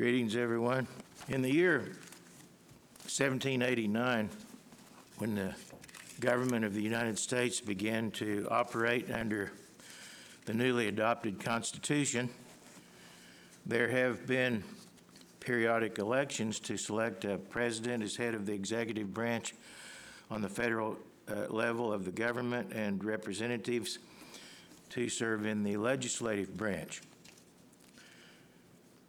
Greetings, everyone. In the year 1789, when the government of the United States began to operate under the newly adopted Constitution, there have been periodic elections to select a president as head of the executive branch on the federal uh, level of the government and representatives to serve in the legislative branch.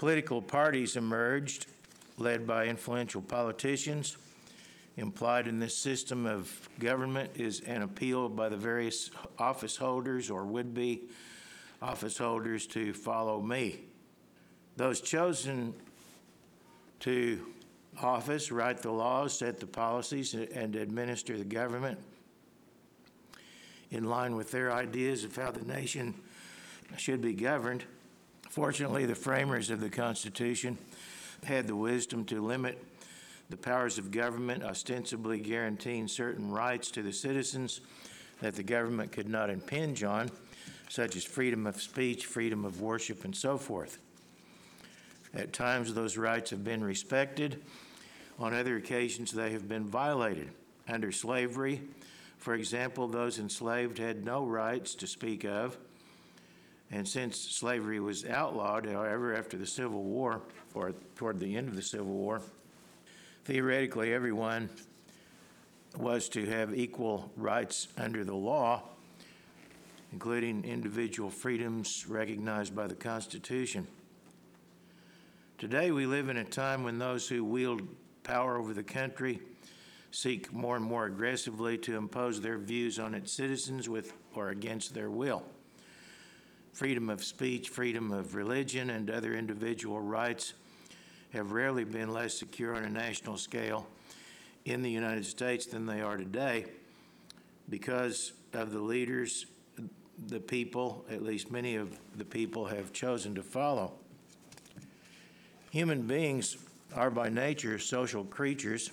Political parties emerged, led by influential politicians. Implied in this system of government is an appeal by the various office holders or would be office holders to follow me. Those chosen to office write the laws, set the policies, and administer the government in line with their ideas of how the nation should be governed. Fortunately, the framers of the Constitution had the wisdom to limit the powers of government, ostensibly guaranteeing certain rights to the citizens that the government could not impinge on, such as freedom of speech, freedom of worship, and so forth. At times, those rights have been respected. On other occasions, they have been violated. Under slavery, for example, those enslaved had no rights to speak of. And since slavery was outlawed, however, after the Civil War, or toward the end of the Civil War, theoretically everyone was to have equal rights under the law, including individual freedoms recognized by the Constitution. Today, we live in a time when those who wield power over the country seek more and more aggressively to impose their views on its citizens with or against their will. Freedom of speech, freedom of religion, and other individual rights have rarely been less secure on a national scale in the United States than they are today because of the leaders the people, at least many of the people, have chosen to follow. Human beings are by nature social creatures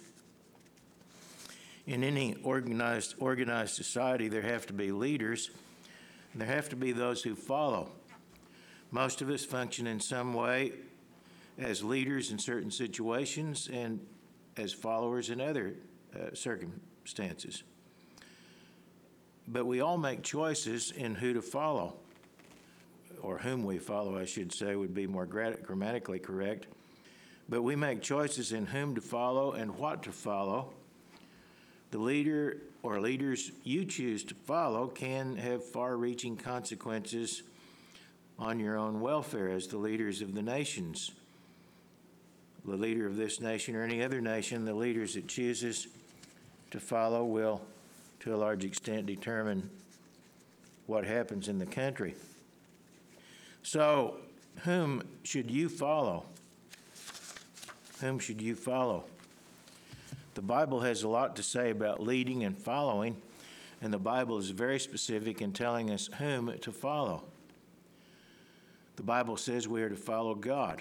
in any organized, organized society, there have to be leaders, and there have to be those who follow. Most of us function in some way as leaders in certain situations and as followers in other uh, circumstances. But we all make choices in who to follow, or whom we follow, I should say, would be more grammatically correct. But we make choices in whom to follow and what to follow the leader or leaders you choose to follow can have far reaching consequences on your own welfare as the leaders of the nations. The leader of this nation or any other nation, the leaders it chooses to follow will, to a large extent, determine what happens in the country. So, whom should you follow? Whom should you follow? The Bible has a lot to say about leading and following, and the Bible is very specific in telling us whom to follow. The Bible says we are to follow God,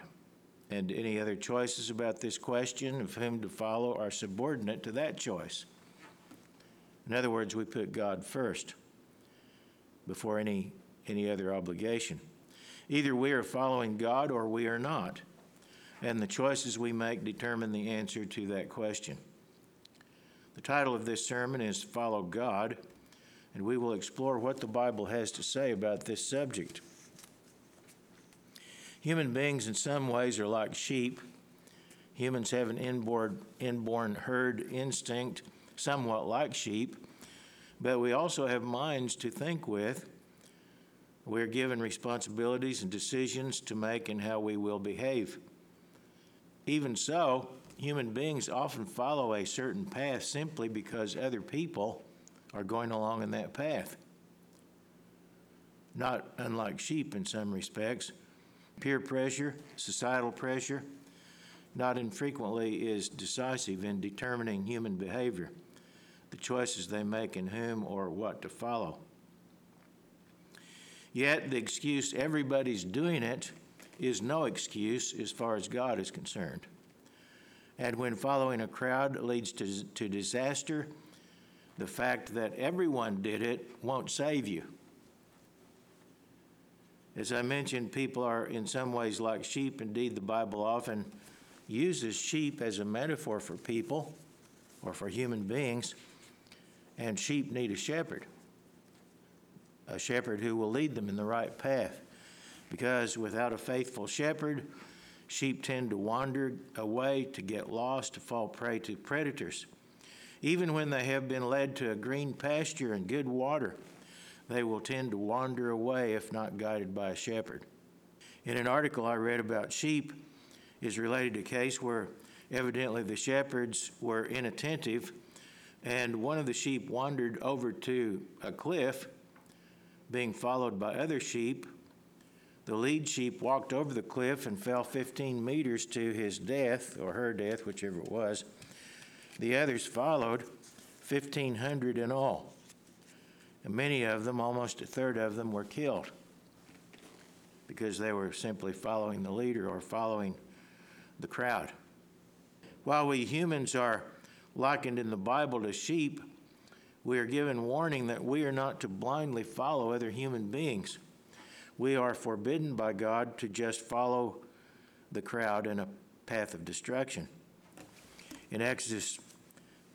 and any other choices about this question of whom to follow are subordinate to that choice. In other words, we put God first before any, any other obligation. Either we are following God or we are not, and the choices we make determine the answer to that question. The title of this sermon is Follow God, and we will explore what the Bible has to say about this subject. Human beings, in some ways, are like sheep. Humans have an inborn, inborn herd instinct, somewhat like sheep, but we also have minds to think with. We're given responsibilities and decisions to make in how we will behave. Even so, human beings often follow a certain path simply because other people are going along in that path. Not unlike sheep in some respects. Peer pressure, societal pressure, not infrequently is decisive in determining human behavior, the choices they make in whom or what to follow. Yet, the excuse everybody's doing it is no excuse as far as God is concerned. And when following a crowd leads to, to disaster, the fact that everyone did it won't save you. As I mentioned, people are in some ways like sheep. Indeed, the Bible often uses sheep as a metaphor for people or for human beings, and sheep need a shepherd, a shepherd who will lead them in the right path. Because without a faithful shepherd, sheep tend to wander away, to get lost, to fall prey to predators. Even when they have been led to a green pasture and good water, they will tend to wander away if not guided by a shepherd. In an article I read about sheep, is related to a case where evidently the shepherds were inattentive and one of the sheep wandered over to a cliff, being followed by other sheep. The lead sheep walked over the cliff and fell 15 meters to his death, or her death, whichever it was. The others followed, 1,500 in all. And many of them, almost a third of them, were killed because they were simply following the leader or following the crowd. While we humans are likened in the Bible to sheep, we are given warning that we are not to blindly follow other human beings. We are forbidden by God to just follow the crowd in a path of destruction. In Exodus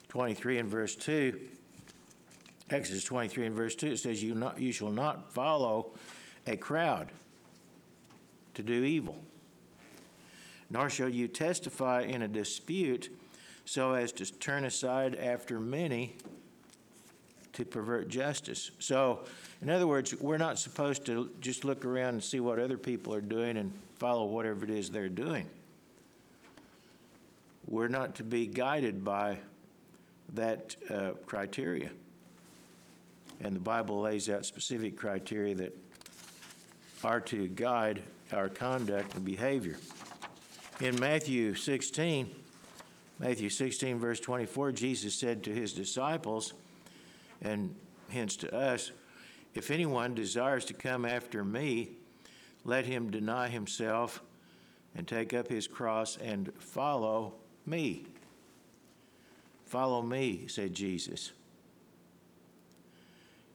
23 and verse 2, Exodus 23 and verse 2, it says, You, not, you shall not follow a crowd to do evil nor shall you testify in a dispute so as to turn aside after many to pervert justice. So, in other words, we're not supposed to just look around and see what other people are doing and follow whatever it is they're doing. We're not to be guided by that uh, criteria. And the Bible lays out specific criteria that are to guide our conduct and behavior. In Matthew 16, Matthew 16, verse 24, Jesus said to his disciples, and hence to us, if anyone desires to come after me, let him deny himself and take up his cross and follow me. Follow me, said Jesus.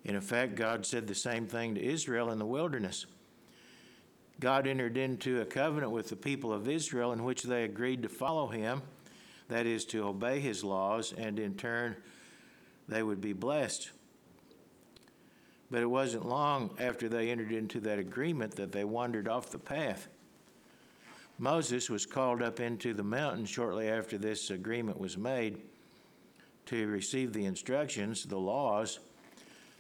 In effect, God said the same thing to Israel in the wilderness. God entered into a covenant with the people of Israel in which they agreed to follow him, that is, to obey his laws, and in turn they would be blessed. But it wasn't long after they entered into that agreement that they wandered off the path. Moses was called up into the mountain shortly after this agreement was made to receive the instructions, the laws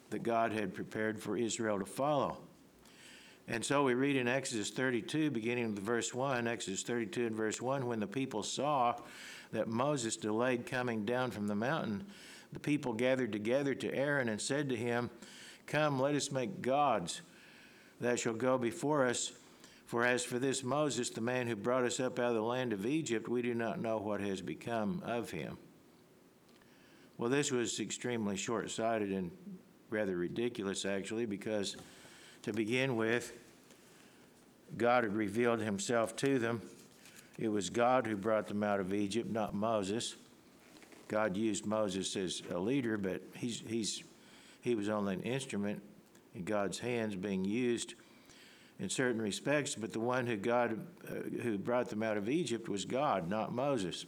that God had prepared for Israel to follow. And so we read in Exodus 32, beginning with verse 1, Exodus 32 and verse 1, when the people saw that Moses delayed coming down from the mountain, the people gathered together to Aaron and said to him, Come, let us make gods that shall go before us. For as for this Moses, the man who brought us up out of the land of Egypt, we do not know what has become of him. Well, this was extremely short sighted and rather ridiculous, actually, because to begin with, God had revealed himself to them. It was God who brought them out of Egypt, not Moses. God used Moses as a leader, but he's, he's, he was only an instrument in God's hands being used in certain respects, but the one who God uh, who brought them out of Egypt was God, not Moses.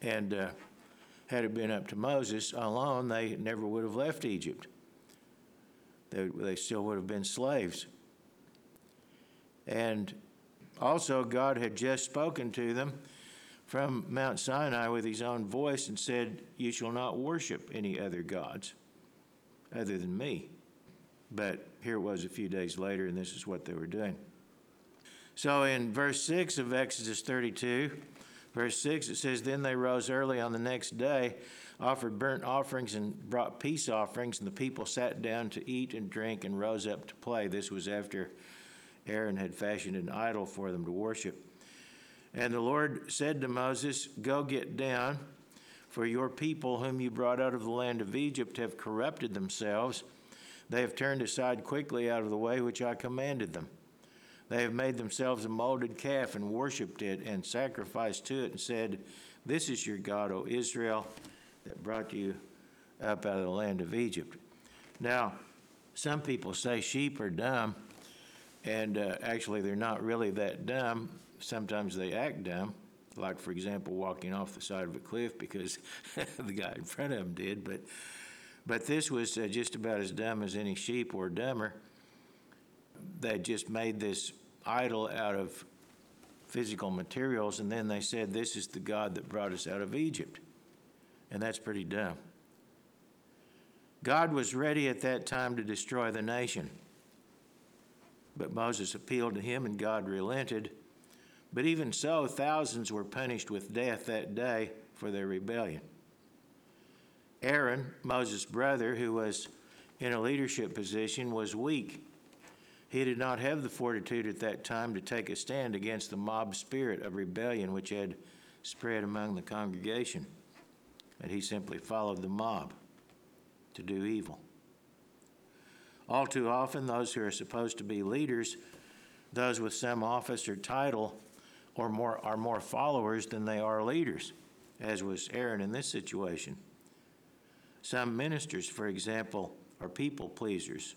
And uh, had it been up to Moses alone, they never would have left Egypt they, they still would have been slaves. And also, God had just spoken to them from Mount Sinai with his own voice and said, You shall not worship any other gods other than me. But here it was a few days later, and this is what they were doing. So in verse 6 of Exodus 32, verse 6, it says, Then they rose early on the next day offered burnt offerings and brought peace offerings, and the people sat down to eat and drink and rose up to play. This was after Aaron had fashioned an idol for them to worship. And the Lord said to Moses, Go get down, for your people, whom you brought out of the land of Egypt, have corrupted themselves. They have turned aside quickly out of the way which I commanded them. They have made themselves a molded calf and worshipped it and sacrificed to it and said, This is your God, O Israel that brought you up out of the land of Egypt. Now, some people say sheep are dumb, And uh, actually, they're not really that dumb. Sometimes they act dumb, like, for example, walking off the side of a cliff because the guy in front of them did. But, but this was uh, just about as dumb as any sheep or dumber. They just made this idol out of physical materials, and then they said, This is the God that brought us out of Egypt. And that's pretty dumb. God was ready at that time to destroy the nation. But Moses appealed to him, and God relented. But even so, thousands were punished with death that day for their rebellion. Aaron, Moses' brother, who was in a leadership position, was weak. He did not have the fortitude at that time to take a stand against the mob spirit of rebellion which had spread among the congregation, and he simply followed the mob to do evil. All too often, those who are supposed to be leaders, those with some office or title, or more, are more followers than they are leaders, as was Aaron in this situation. Some ministers, for example, are people pleasers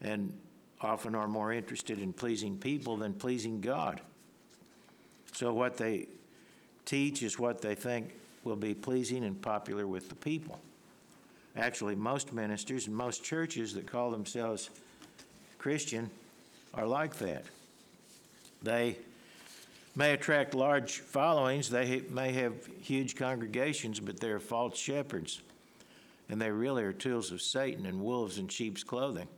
and often are more interested in pleasing people than pleasing God. So, what they teach is what they think will be pleasing and popular with the people. Actually, most ministers and most churches that call themselves Christian are like that. They may attract large followings, they may have huge congregations, but they're false shepherds. And they really are tools of Satan and wolves in sheep's clothing.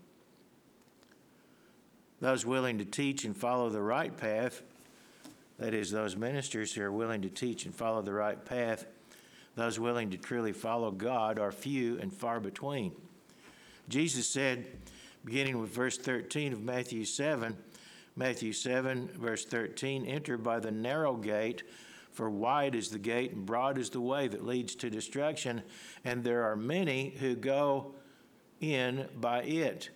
Those willing to teach and follow the right path, that is, those ministers who are willing to teach and follow the right path, those willing to truly follow God are few and far between. Jesus said, beginning with verse 13 of Matthew 7, Matthew 7, verse 13, enter by the narrow gate, for wide is the gate and broad is the way that leads to destruction, and there are many who go in by it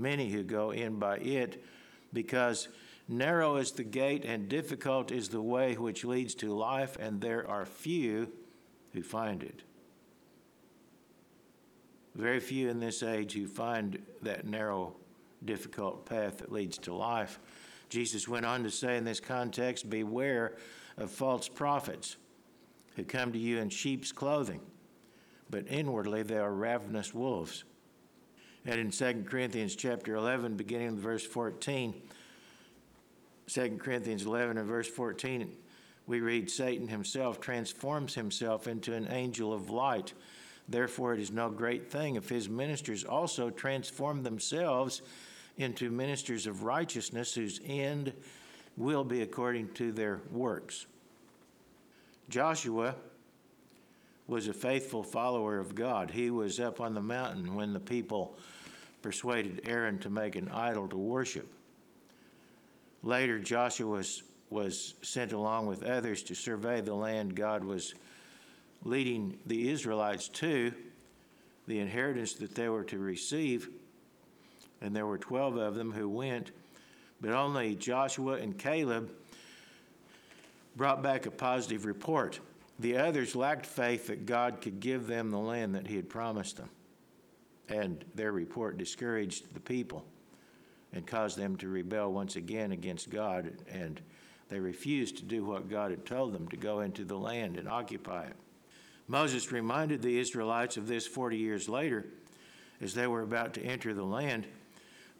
many who go in by it, because narrow is the gate and difficult is the way which leads to life, and there are few who find it. Very few in this age who find that narrow, difficult path that leads to life. Jesus went on to say in this context Beware of false prophets who come to you in sheep's clothing, but inwardly they are ravenous wolves. And in 2 Corinthians chapter 11, beginning in verse 14, 2 Corinthians 11 and verse 14, we read, Satan himself transforms himself into an angel of light. Therefore, it is no great thing if his ministers also transform themselves into ministers of righteousness, whose end will be according to their works. Joshua was a faithful follower of God. He was up on the mountain when the people persuaded Aaron to make an idol to worship. Later, Joshua was, was sent along with others to survey the land God was leading the Israelites to, the inheritance that they were to receive. And there were 12 of them who went, but only Joshua and Caleb brought back a positive report. The others lacked faith that God could give them the land that He had promised them. And their report discouraged the people and caused them to rebel once again against God. And they refused to do what God had told them to go into the land and occupy it. Moses reminded the Israelites of this 40 years later as they were about to enter the land.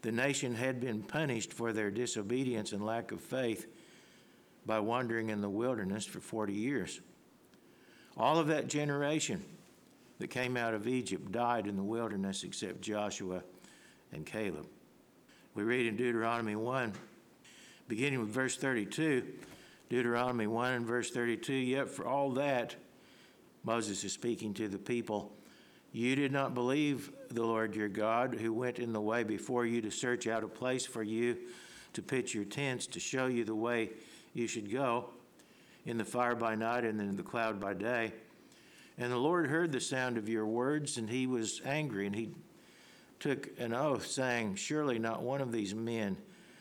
The nation had been punished for their disobedience and lack of faith by wandering in the wilderness for 40 years. All of that generation that came out of Egypt died in the wilderness except Joshua and Caleb. We read in Deuteronomy 1, beginning with verse 32, Deuteronomy 1 and verse 32, yet for all that, Moses is speaking to the people, you did not believe the Lord your God, who went in the way before you to search out a place for you to pitch your tents, to show you the way you should go in the fire by night and in the cloud by day. And the Lord heard the sound of your words, and he was angry, and he took an oath, saying, Surely not one of these men,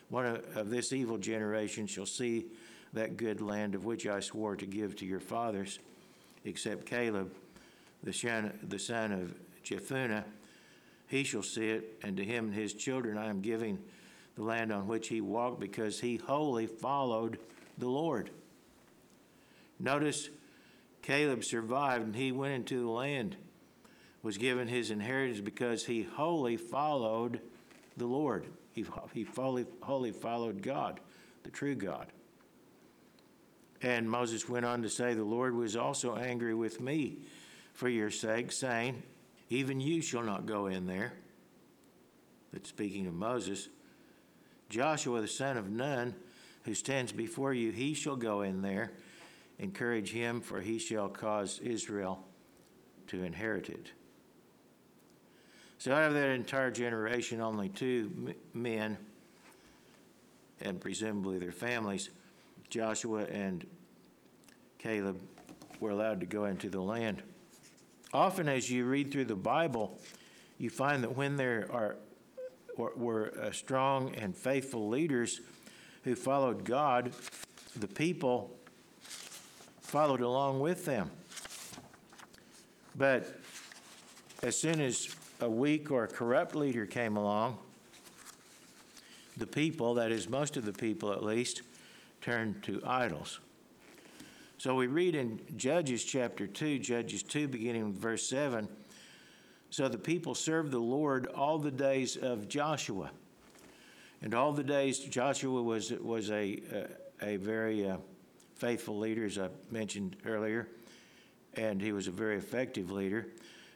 one of, this evil generation, shall see that good land of which I swore to give to your fathers, except Caleb, the son, the son of Jephunneh, he shall see it, and to him and his children I am giving the land on which he walked, because he wholly followed the Lord. Notice Caleb survived, and he went into the land, was given his inheritance because he wholly followed the Lord. He, he wholly, wholly followed God, the true God. And Moses went on to say, The Lord was also angry with me for your sake, saying, Even you shall not go in there. But speaking of Moses, Joshua the son of Nun, who stands before you, he shall go in there. Encourage him, for he shall cause Israel to inherit it. So out of that entire generation, only two men, and presumably their families, Joshua and Caleb, were allowed to go into the land. Often, as you read through the Bible, you find that when there are were uh, strong and faithful leaders who followed God, the people followed along with them. But as soon as a weak or a corrupt leader came along, the people, that is, most of the people at least, turned to idols. So we read in Judges chapter 2, Judges 2, beginning verse 7. So the people served the Lord all the days of Joshua. And all the days, Joshua was, was a, a, a very uh, faithful leader, as I mentioned earlier, and he was a very effective leader.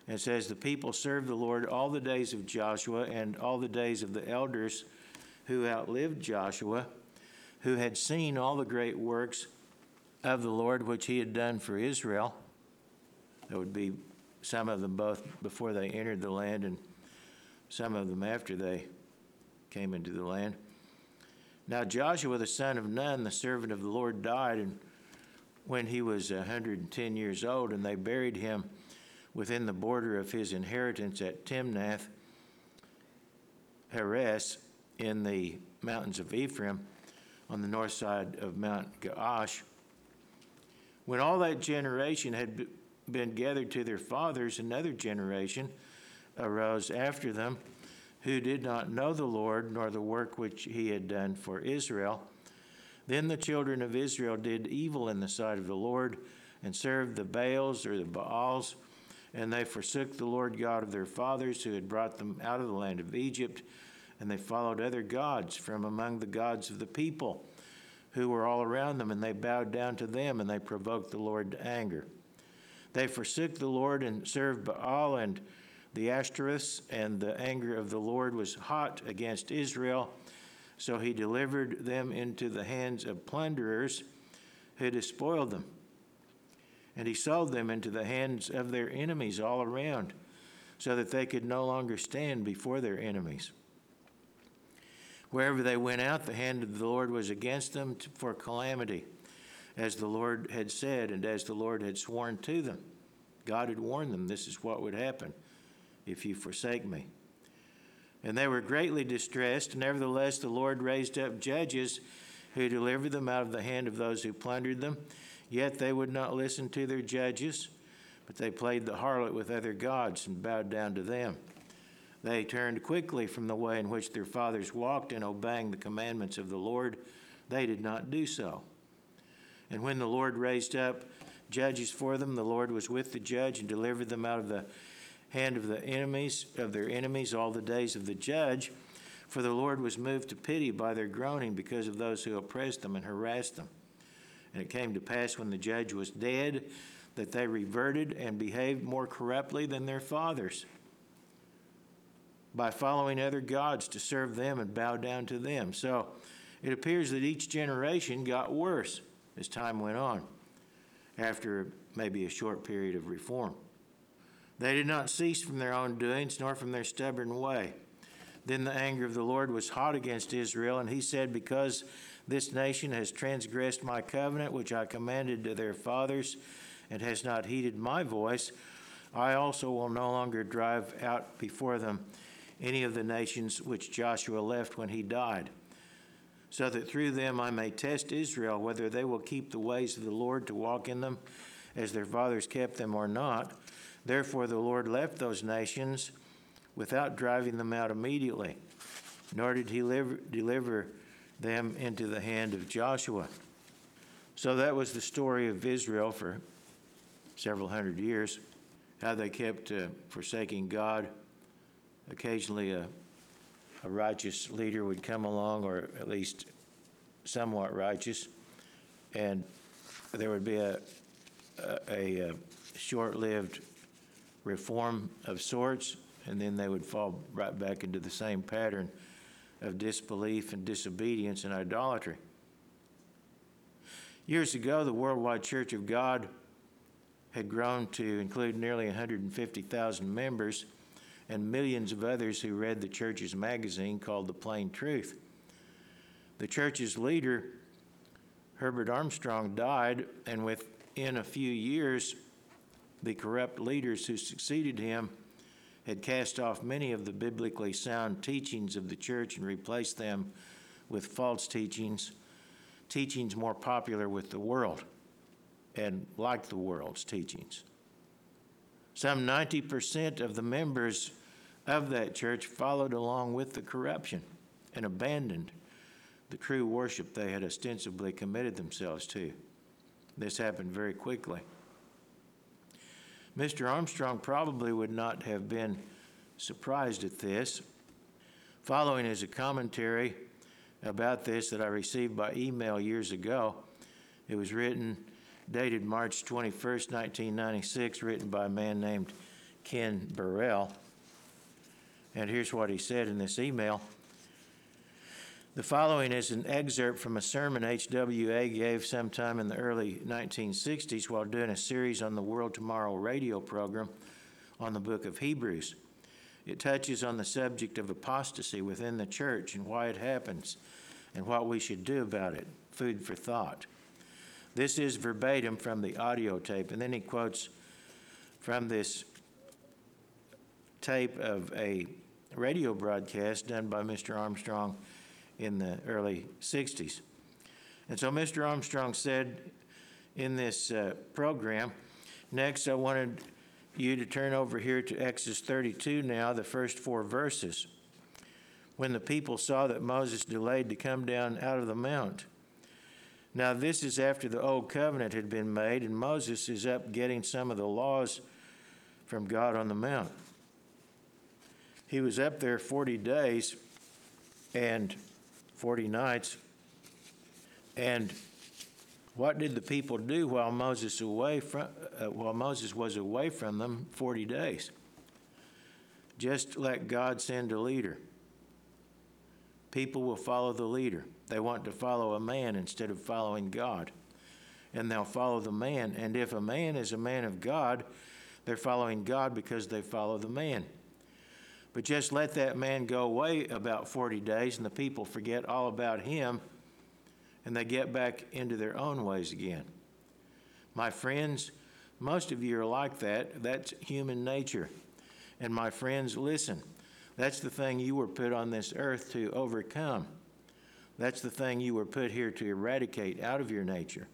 And says, The people served the Lord all the days of Joshua and all the days of the elders who outlived Joshua, who had seen all the great works of the Lord which he had done for Israel. That would be some of them both before they entered the land and some of them after they came into the land. Now Joshua the son of Nun, the servant of the Lord, died and when he was a 110 years old, and they buried him within the border of his inheritance at Timnath Heres in the mountains of Ephraim on the north side of Mount Gaash. When all that generation had been gathered to their fathers, another generation arose after them who did not know the Lord nor the work which he had done for Israel. Then the children of Israel did evil in the sight of the Lord and served the Baals or the Baals and they forsook the Lord God of their fathers who had brought them out of the land of Egypt, and they followed other gods from among the gods of the people who were all around them, and they bowed down to them, and they provoked the Lord to anger. They forsook the Lord and served Baal and the Ashtoreths, and the anger of the Lord was hot against Israel. So he delivered them into the hands of plunderers who despoiled them and he sold them into the hands of their enemies all around, so that they could no longer stand before their enemies. Wherever they went out, the hand of the Lord was against them for calamity, as the Lord had said, and as the Lord had sworn to them. God had warned them this is what would happen if you forsake me. And they were greatly distressed. Nevertheless, the Lord raised up judges who delivered them out of the hand of those who plundered them Yet they would not listen to their judges, but they played the harlot with other gods and bowed down to them. They turned quickly from the way in which their fathers walked in obeying the commandments of the Lord. They did not do so. And when the Lord raised up judges for them, the Lord was with the judge and delivered them out of the hand of the enemies of their enemies all the days of the judge. For the Lord was moved to pity by their groaning because of those who oppressed them and harassed them. And it came to pass when the judge was dead that they reverted and behaved more corruptly than their fathers by following other gods to serve them and bow down to them. So it appears that each generation got worse as time went on after maybe a short period of reform. They did not cease from their own doings nor from their stubborn way. Then the anger of the Lord was hot against Israel, and he said, Because this nation has transgressed my covenant, which I commanded to their fathers, and has not heeded my voice. I also will no longer drive out before them any of the nations which Joshua left when he died, so that through them I may test Israel whether they will keep the ways of the Lord to walk in them as their fathers kept them or not. Therefore, the Lord left those nations without driving them out immediately, nor did he deliver, them into the hand of Joshua. So that was the story of Israel for several hundred years, how they kept uh, forsaking God. Occasionally, a, a righteous leader would come along, or at least somewhat righteous, and there would be a, a, a short-lived reform of sorts, and then they would fall right back into the same pattern of disbelief and disobedience and idolatry. Years ago, the Worldwide Church of God had grown to include nearly 150,000 members and millions of others who read the church's magazine called The Plain Truth. The church's leader, Herbert Armstrong, died, and within a few years, the corrupt leaders who succeeded him had cast off many of the biblically sound teachings of the church and replaced them with false teachings, teachings more popular with the world and like the world's teachings. Some 90% of the members of that church followed along with the corruption and abandoned the true worship they had ostensibly committed themselves to. This happened very quickly. Mr. Armstrong probably would not have been surprised at this. Following is a commentary about this that I received by email years ago. It was written, dated March 21st, 1996, written by a man named Ken Burrell. And here's what he said in this email. The following is an excerpt from a sermon H.W.A. gave sometime in the early 1960s while doing a series on the World Tomorrow radio program on the book of Hebrews. It touches on the subject of apostasy within the church and why it happens and what we should do about it. Food for thought. This is verbatim from the audio tape, and then he quotes from this tape of a radio broadcast done by Mr. Armstrong in the early 60s. And so Mr. Armstrong said in this uh, program, next I wanted you to turn over here to Exodus 32 now, the first four verses. When the people saw that Moses delayed to come down out of the mount. Now, this is after the old covenant had been made, and Moses is up getting some of the laws from God on the mount. He was up there 40 days, and 40 nights. And what did the people do while Moses away from uh, while Moses was away from them 40 days? Just let God send a leader. People will follow the leader. They want to follow a man instead of following God. And they'll follow the man. And if a man is a man of God, they're following God because they follow the man. But just let that man go away about 40 days, and the people forget all about him, and they get back into their own ways again. My friends, most of you are like that. That's human nature. And my friends, listen, that's the thing you were put on this earth to overcome. That's the thing you were put here to eradicate out of your nature.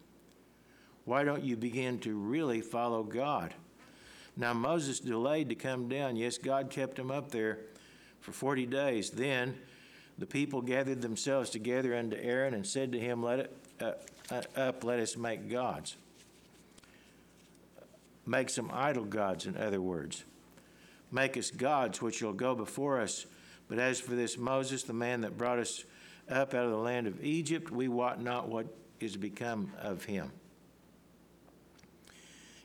Why don't you begin to really follow God? Now, Moses delayed to come down. Yes, God kept him up there for 40 days. Then the people gathered themselves together unto Aaron and said to him, Let it uh, uh, up, let us make gods. Make some idol gods, in other words. Make us gods which shall go before us. But as for this Moses, the man that brought us up out of the land of Egypt, we wot not what is become of him.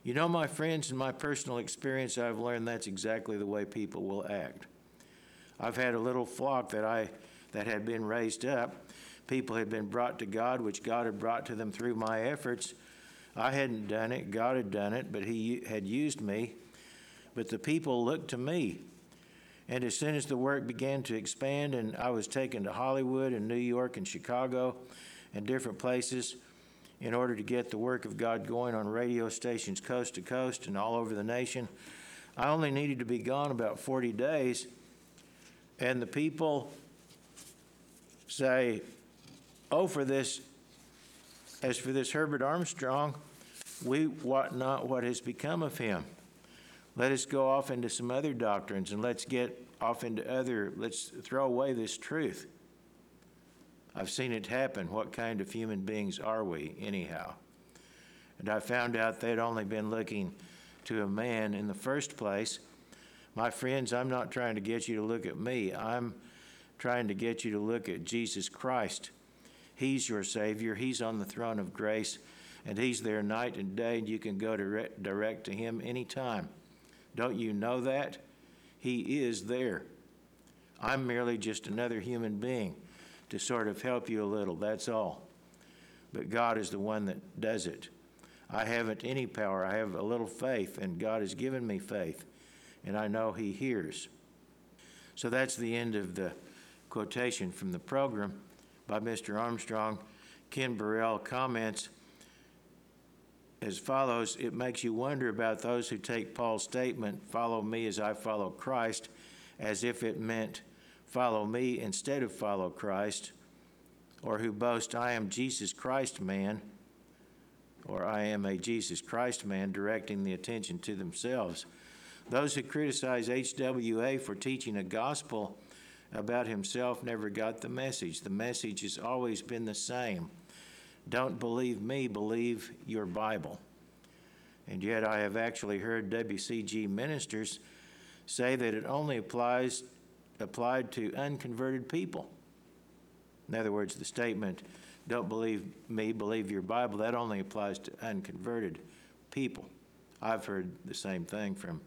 You know, my friends, in my personal experience, I've learned that's exactly the way people will act. I've had a little flock that I that had been raised up. People had been brought to God, which God had brought to them through my efforts. I hadn't done it, God had done it, but He had used me. But the people looked to me. And as soon as the work began to expand, and I was taken to Hollywood and New York and Chicago and different places, in order to get the work of God going on radio stations coast to coast and all over the nation. I only needed to be gone about 40 days, and the people say, Oh, for this, as for this Herbert Armstrong, we wot not what has become of him. Let us go off into some other doctrines and let's get off into other, let's throw away this truth. I've seen it happen. What kind of human beings are we, anyhow? And I found out they'd only been looking to a man in the first place. My friends, I'm not trying to get you to look at me. I'm trying to get you to look at Jesus Christ. He's your Savior. He's on the throne of grace, and He's there night and day, and you can go direct, direct to Him anytime. Don't you know that? He is there. I'm merely just another human being to sort of help you a little, that's all. But God is the one that does it. I haven't any power. I have a little faith, and God has given me faith, and I know He hears. So that's the end of the quotation from the program by Mr. Armstrong. Ken Burrell comments as follows It makes you wonder about those who take Paul's statement, follow me as I follow Christ, as if it meant follow me instead of follow Christ, or who boast, I am Jesus Christ man, or I am a Jesus Christ man, directing the attention to themselves. Those who criticize HWA for teaching a gospel about himself never got the message. The message has always been the same. Don't believe me, believe your Bible. And yet, I have actually heard WCG ministers say that it only applies applied to unconverted people. In other words, the statement, don't believe me, believe your Bible, that only applies to unconverted people. I've heard the same thing from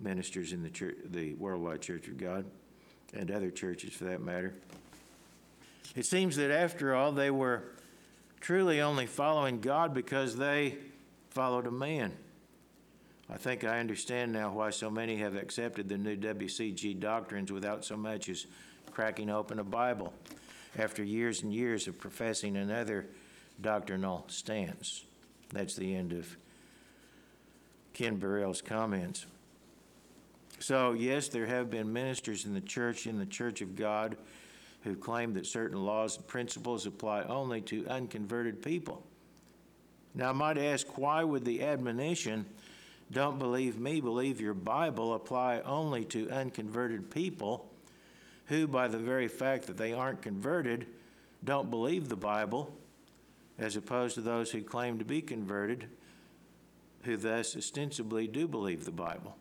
ministers in the, church, the Worldwide Church of God and other churches for that matter. It seems that after all, they were truly only following God because they followed a man. I think I understand now why so many have accepted the new WCG doctrines without so much as cracking open a Bible after years and years of professing another doctrinal stance. That's the end of Ken Burrell's comments. So, yes, there have been ministers in the church, in the Church of God, who claim that certain laws and principles apply only to unconverted people. Now, I might ask, why would the admonition, don't believe me, believe your Bible, apply only to unconverted people who, by the very fact that they aren't converted, don't believe the Bible, as opposed to those who claim to be converted, who thus ostensibly do believe the Bible?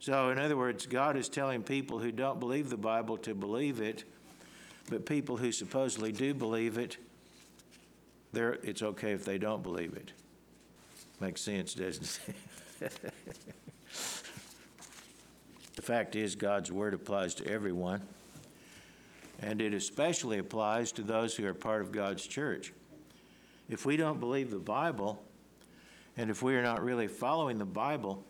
So, in other words, God is telling people who don't believe the Bible to believe it, but people who supposedly do believe it, it's okay if they don't believe it. Makes sense, doesn't it? the fact is, God's Word applies to everyone, and it especially applies to those who are part of God's church. If we don't believe the Bible, and if we are not really following the Bible,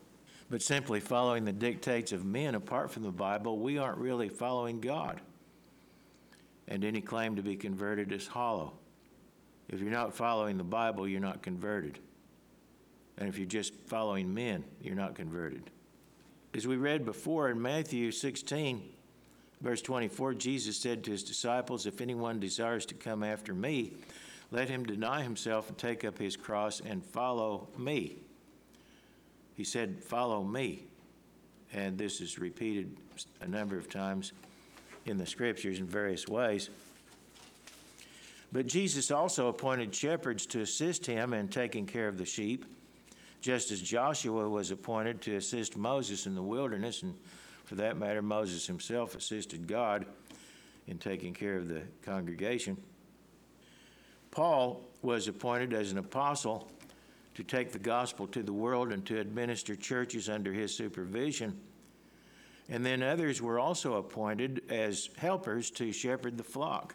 but simply following the dictates of men apart from the Bible, we aren't really following God. And any claim to be converted is hollow. If you're not following the Bible, you're not converted. And if you're just following men, you're not converted. As we read before in Matthew 16, verse 24, Jesus said to his disciples, If anyone desires to come after me, let him deny himself and take up his cross and follow me. He said, Follow me. And this is repeated a number of times in the scriptures in various ways. But Jesus also appointed shepherds to assist him in taking care of the sheep, just as Joshua was appointed to assist Moses in the wilderness, and for that matter, Moses himself assisted God in taking care of the congregation. Paul was appointed as an apostle to take the gospel to the world and to administer churches under his supervision. And then others were also appointed as helpers to shepherd the flock.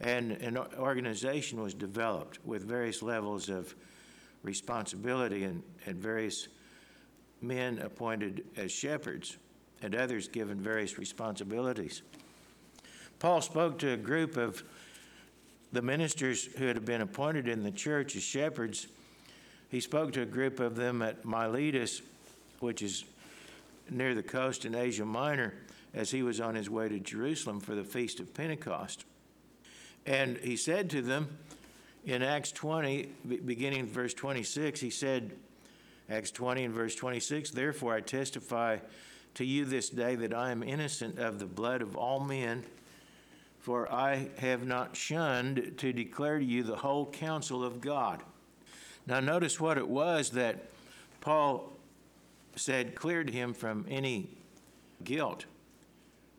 And an organization was developed with various levels of responsibility and, and various men appointed as shepherds and others given various responsibilities. Paul spoke to a group of the ministers who had been appointed in the church as shepherds, he spoke to a group of them at Miletus, which is near the coast in Asia Minor, as he was on his way to Jerusalem for the Feast of Pentecost. And he said to them in Acts 20, beginning verse 26, he said, Acts 20 and verse 26 Therefore I testify to you this day that I am innocent of the blood of all men, for I have not shunned to declare to you the whole counsel of God. Now, notice what it was that Paul said cleared him from any guilt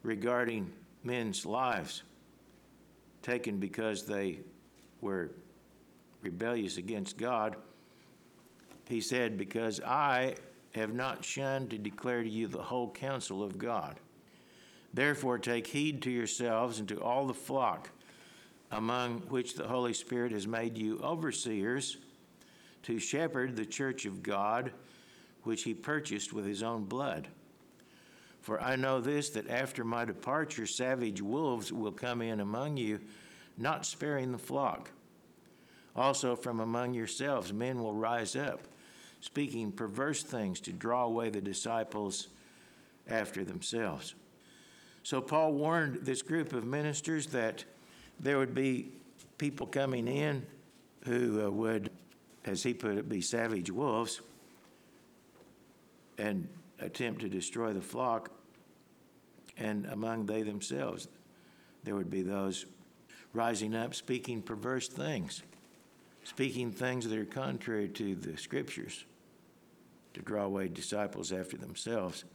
regarding men's lives taken because they were rebellious against God. He said, Because I have not shunned to declare to you the whole counsel of God. Therefore, take heed to yourselves and to all the flock among which the Holy Spirit has made you overseers to shepherd the church of God, which he purchased with his own blood. For I know this, that after my departure, savage wolves will come in among you, not sparing the flock. Also, from among yourselves, men will rise up, speaking perverse things to draw away the disciples after themselves. So, Paul warned this group of ministers that there would be people coming in who uh, would, as he put it, be savage wolves and attempt to destroy the flock, and among they themselves, there would be those rising up speaking perverse things, speaking things that are contrary to the scriptures to draw away disciples after themselves.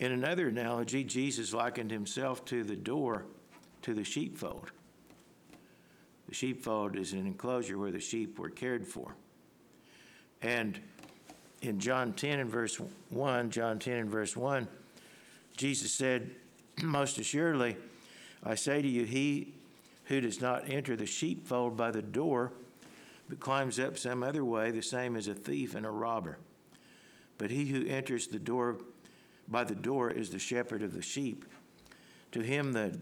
In another analogy, Jesus likened himself to the door to the sheepfold. The sheepfold is an enclosure where the sheep were cared for. And in John 10 and verse 1, John 10 and verse 1, Jesus said, Most assuredly, I say to you, he who does not enter the sheepfold by the door, but climbs up some other way, the same as a thief and a robber. But he who enters the door by the door is the shepherd of the sheep. To him the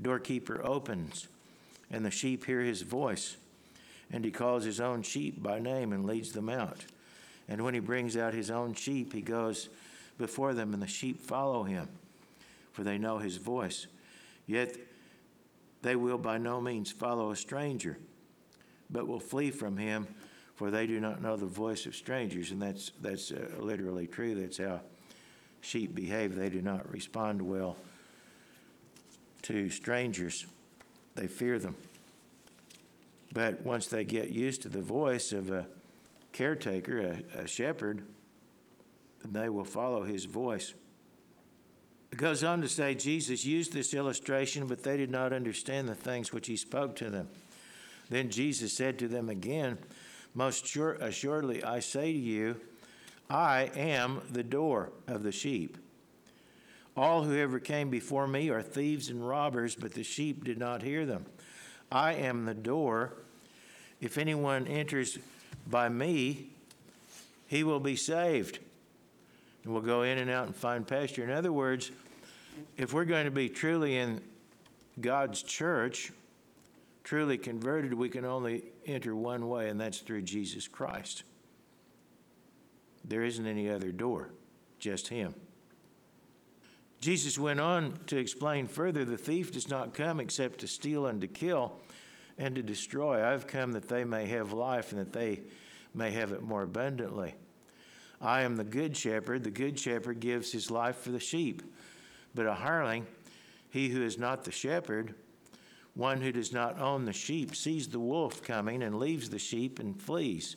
doorkeeper opens, and the sheep hear his voice, and he calls his own sheep by name and leads them out. And when he brings out his own sheep, he goes before them, and the sheep follow him, for they know his voice. Yet they will by no means follow a stranger, but will flee from him, for they do not know the voice of strangers. And that's, that's uh, literally true. That's how sheep behave. They do not respond well to strangers, they fear them. But once they get used to the voice of a caretaker, a, a shepherd, then they will follow his voice. It goes on to say Jesus used this illustration, but they did not understand the things which he spoke to them. Then Jesus said to them again, Most sure, assuredly I say to you, I am the door of the sheep. All who ever came before me are thieves and robbers, but the sheep did not hear them. I am the door. If anyone enters by me, he will be saved and will go in and out and find pasture. In other words, if we're going to be truly in God's church, truly converted, we can only enter one way, and that's through Jesus Christ. There isn't any other door, just Him. Jesus went on to explain further the thief does not come except to steal and to kill and to destroy. I've come that they may have life and that they may have it more abundantly. I am the good shepherd. The good shepherd gives his life for the sheep. But a hireling, he who is not the shepherd, one who does not own the sheep, sees the wolf coming and leaves the sheep and flees.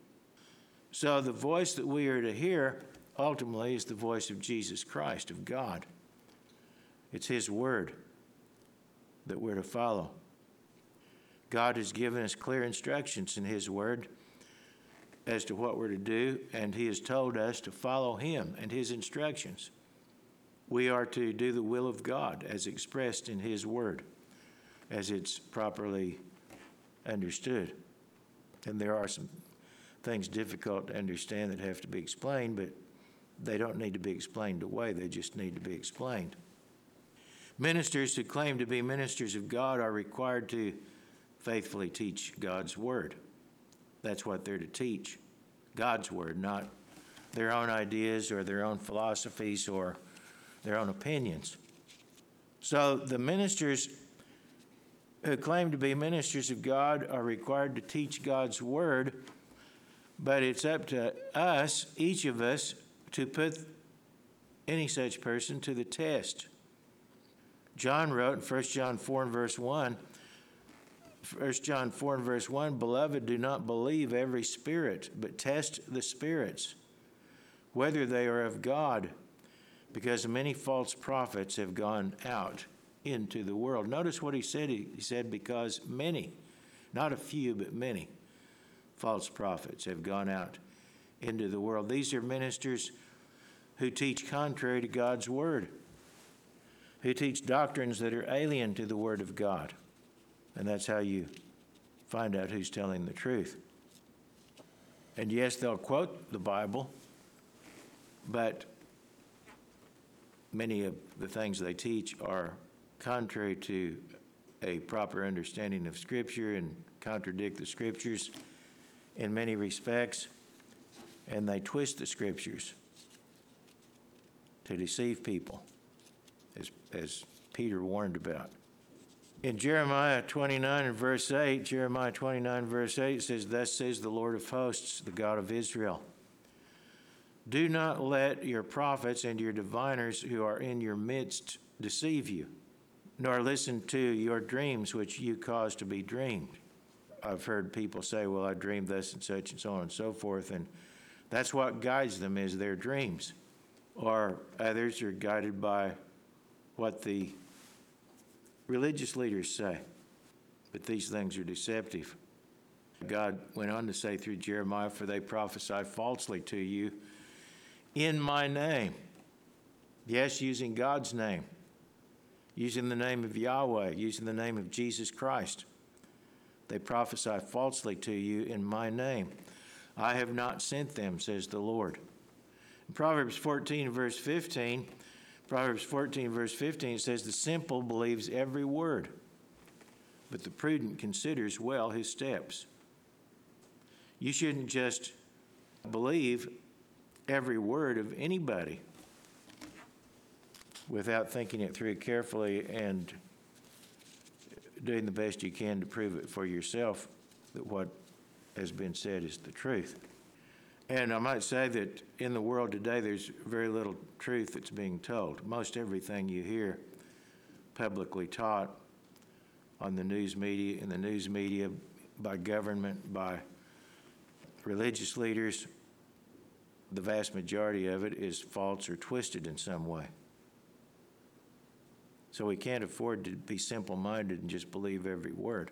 So the voice that we are to hear ultimately is the voice of Jesus Christ, of God. It's His word that we're to follow. God has given us clear instructions in His word as to what we're to do, and He has told us to follow Him and His instructions. We are to do the will of God as expressed in His Word, as it's properly understood. And there are some things difficult to understand that have to be explained, but they don't need to be explained away, they just need to be explained. Ministers who claim to be ministers of God are required to faithfully teach God's Word. That's what they're to teach God's Word, not their own ideas or their own philosophies or their own opinions. So the ministers who claim to be ministers of God are required to teach God's Word, but it's up to us, each of us, to put any such person to the test. John wrote in 1 John 4 and verse 1, 1 John 4 and verse 1, Beloved, do not believe every spirit, but test the spirits, whether they are of God, because many false prophets have gone out into the world. Notice what he said. He said, Because many, not a few, but many false prophets have gone out into the world. These are ministers who teach contrary to God's word, who teach doctrines that are alien to the word of God. And that's how you find out who's telling the truth. And yes, they'll quote the Bible, but many of the things they teach are contrary to a proper understanding of Scripture and contradict the Scriptures in many respects, and they twist the Scriptures to deceive people, as, as Peter warned about. In Jeremiah 29 and verse 8, Jeremiah 29 verse 8 says, Thus says the Lord of hosts, the God of Israel. Do not let your prophets and your diviners who are in your midst deceive you, nor listen to your dreams which you cause to be dreamed. I've heard people say, Well, I dreamed this and such and so on and so forth, and that's what guides them is their dreams. Or others are guided by what the religious leaders say. But these things are deceptive. God went on to say through Jeremiah, For they prophesy falsely to you in my name. Yes, using God's name, using the name of Yahweh, using the name of Jesus Christ. They prophesy falsely to you in my name. I have not sent them, says the Lord. In Proverbs 14, verse 15, Proverbs 14, verse 15 says, The simple believes every word, but the prudent considers well his steps. You shouldn't just believe every word of anybody without thinking it through carefully and doing the best you can to prove it for yourself that what has been said is the truth. And I might say that in the world today, there's very little truth that's being told. Most everything you hear publicly taught on the news media, in the news media, by government, by religious leaders, the vast majority of it is false or twisted in some way. So we can't afford to be simple minded and just believe every word.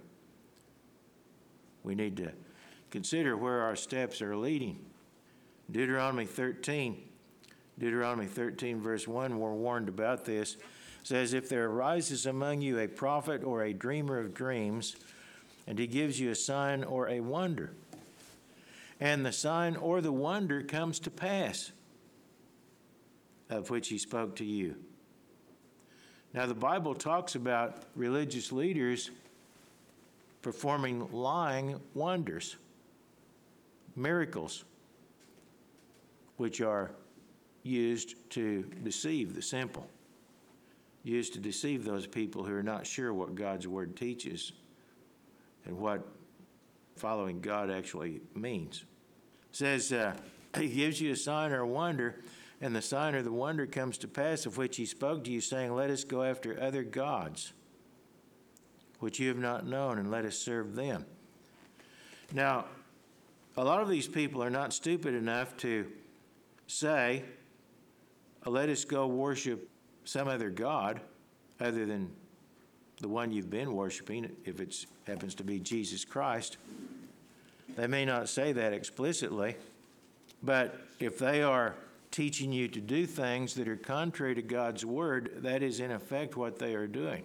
We need to consider where our steps are leading. Deuteronomy 13, Deuteronomy 13, verse 1, we're warned about this, says, If there arises among you a prophet or a dreamer of dreams, and he gives you a sign or a wonder, and the sign or the wonder comes to pass, of which he spoke to you. Now, the Bible talks about religious leaders performing lying wonders, miracles which are used to deceive the simple, used to deceive those people who are not sure what God's Word teaches and what following God actually means. It says, uh, He gives you a sign or a wonder, and the sign or the wonder comes to pass of which He spoke to you, saying, Let us go after other gods, which you have not known, and let us serve them. Now, a lot of these people are not stupid enough to say, uh, let us go worship some other God other than the one you've been worshiping, if it happens to be Jesus Christ. They may not say that explicitly, but if they are teaching you to do things that are contrary to God's word, that is in effect what they are doing.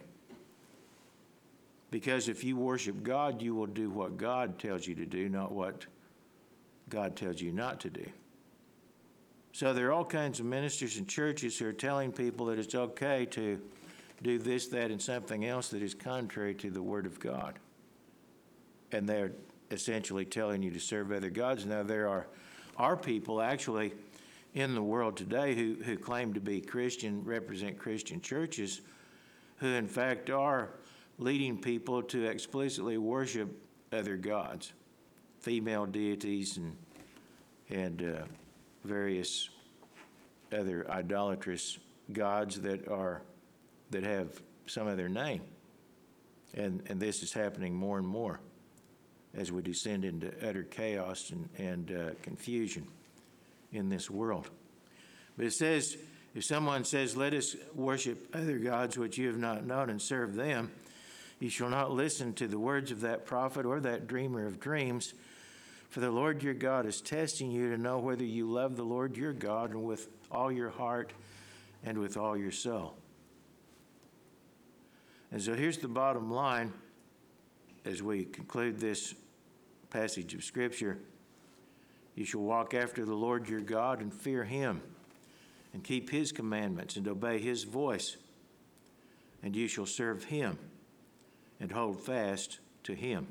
Because if you worship God, you will do what God tells you to do, not what God tells you not to do. So there are all kinds of ministers and churches who are telling people that it's okay to do this, that, and something else that is contrary to the Word of God. And they're essentially telling you to serve other gods. Now, there are, are people actually in the world today who, who claim to be Christian, represent Christian churches, who in fact are leading people to explicitly worship other gods, female deities, and, and uh, various other idolatrous gods that are that have some other name. And, and this is happening more and more as we descend into utter chaos and, and uh, confusion in this world. But it says, if someone says, Let us worship other gods which you have not known and serve them, you shall not listen to the words of that prophet or that dreamer of dreams. For the Lord your God is testing you to know whether you love the Lord your God and with all your heart and with all your soul. And so here's the bottom line as we conclude this passage of Scripture You shall walk after the Lord your God and fear him, and keep his commandments and obey his voice, and you shall serve him and hold fast to him.